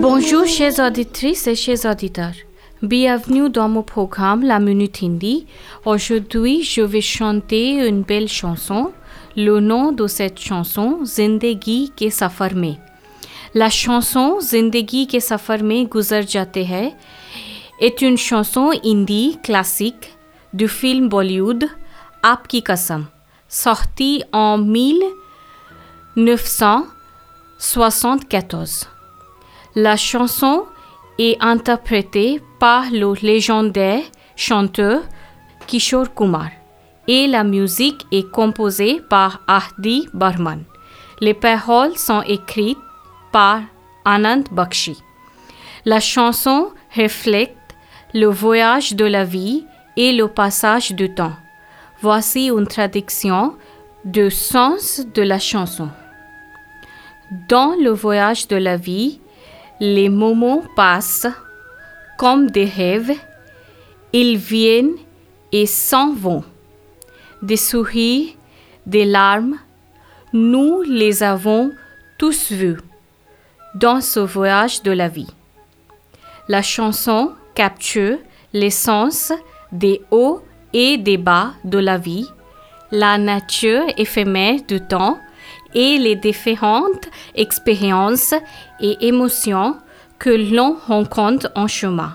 Bonjour chers auditrices et chers auditeurs. Bienvenue dans mon programme La Minute Hindi. Aujourd'hui, je vais chanter une belle chanson. Le nom de cette chanson, Zindagi ke safar mein. La chanson Zindagi ke safar mein guzar jate hai est une chanson hindi classique du film Bollywood Aapki Kasam, sortie en 1974. La chanson est interprétée par le légendaire chanteur Kishore Kumar et la musique est composée par Ahdi Barman. Les paroles sont écrites par Anand Bakshi. La chanson reflète le voyage de la vie et le passage du temps. Voici une traduction du sens de la chanson. Dans le voyage de la vie, les moments passent comme des rêves, ils viennent et s'en vont. Des sourires, des larmes, nous les avons tous vus dans ce voyage de la vie. La chanson capture l'essence des hauts et des bas de la vie, la nature éphémère du temps et les différentes expériences et émotions que l'on rencontre en chemin.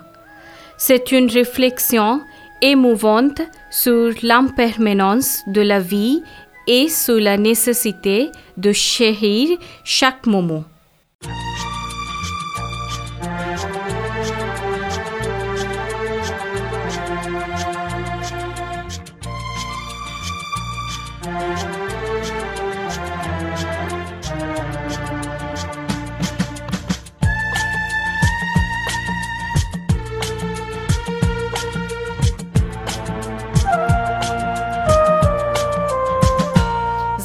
C'est une réflexion émouvante sur l'impermanence de la vie et sur la nécessité de chérir chaque moment.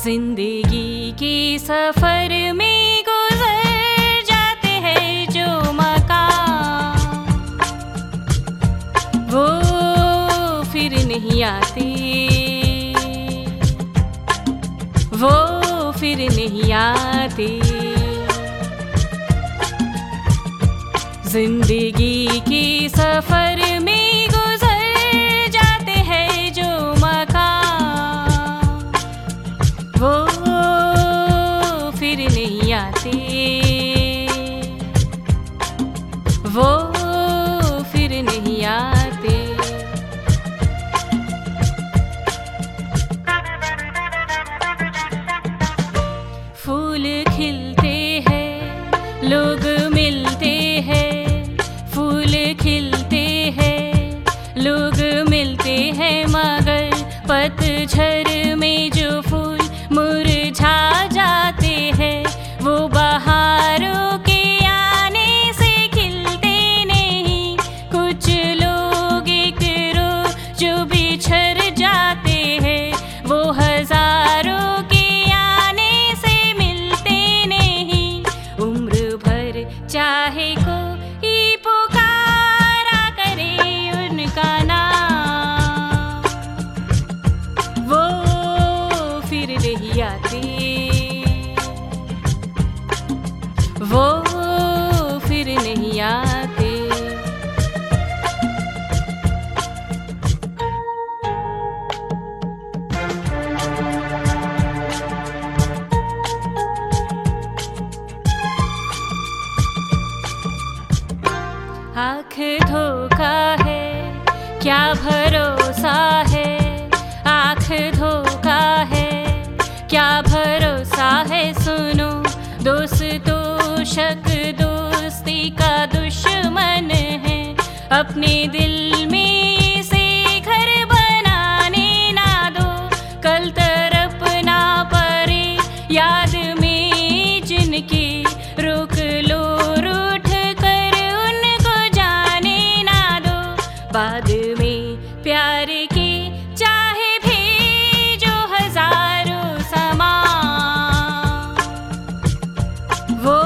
ज़िंदगी के सफ़र में गुजर जाते हैं जो मकाम वो फिर नहीं आते। वो फिर नहीं आते। ज़िंदगी के सफ़र वो फिर नहीं आते। फूल खिलते हैं लोग आते वो फिर नहीं आते। आँख धोखा है क्या भरोसा है दोस्तों शक दोस्ती का दुश्मन है। अपने दिल वो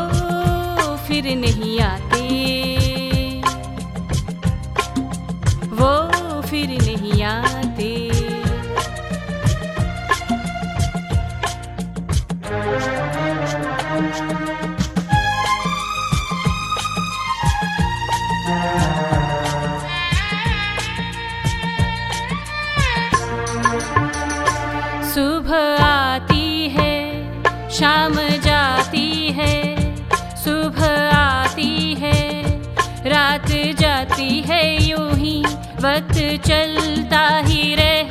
फिर नहीं आते। वो फिर नहीं आते। सुबह आती है शाम जाती है यूँ ही वक्त चलता ही रहता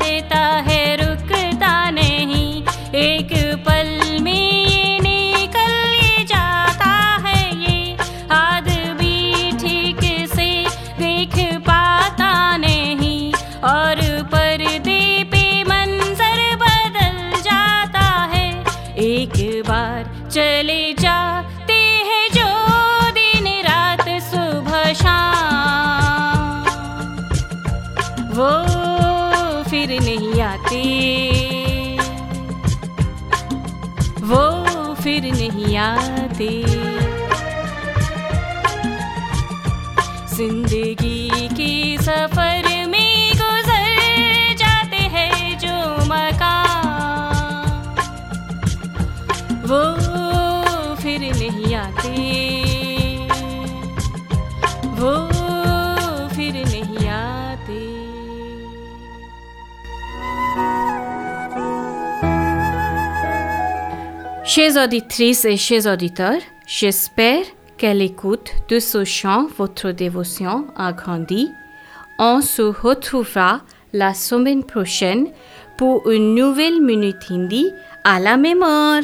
फिर ज़िंदगी के सफ़र में गुजर जाते हैं जो मकान। वो फिर नहीं आते। वो Chers auditrices et chers auditeurs, j'espère qu'à l'écoute de ce chant, votre dévotion a grandi. On se retrouvera la semaine prochaine pour une nouvelle minute hindi à la mémoire.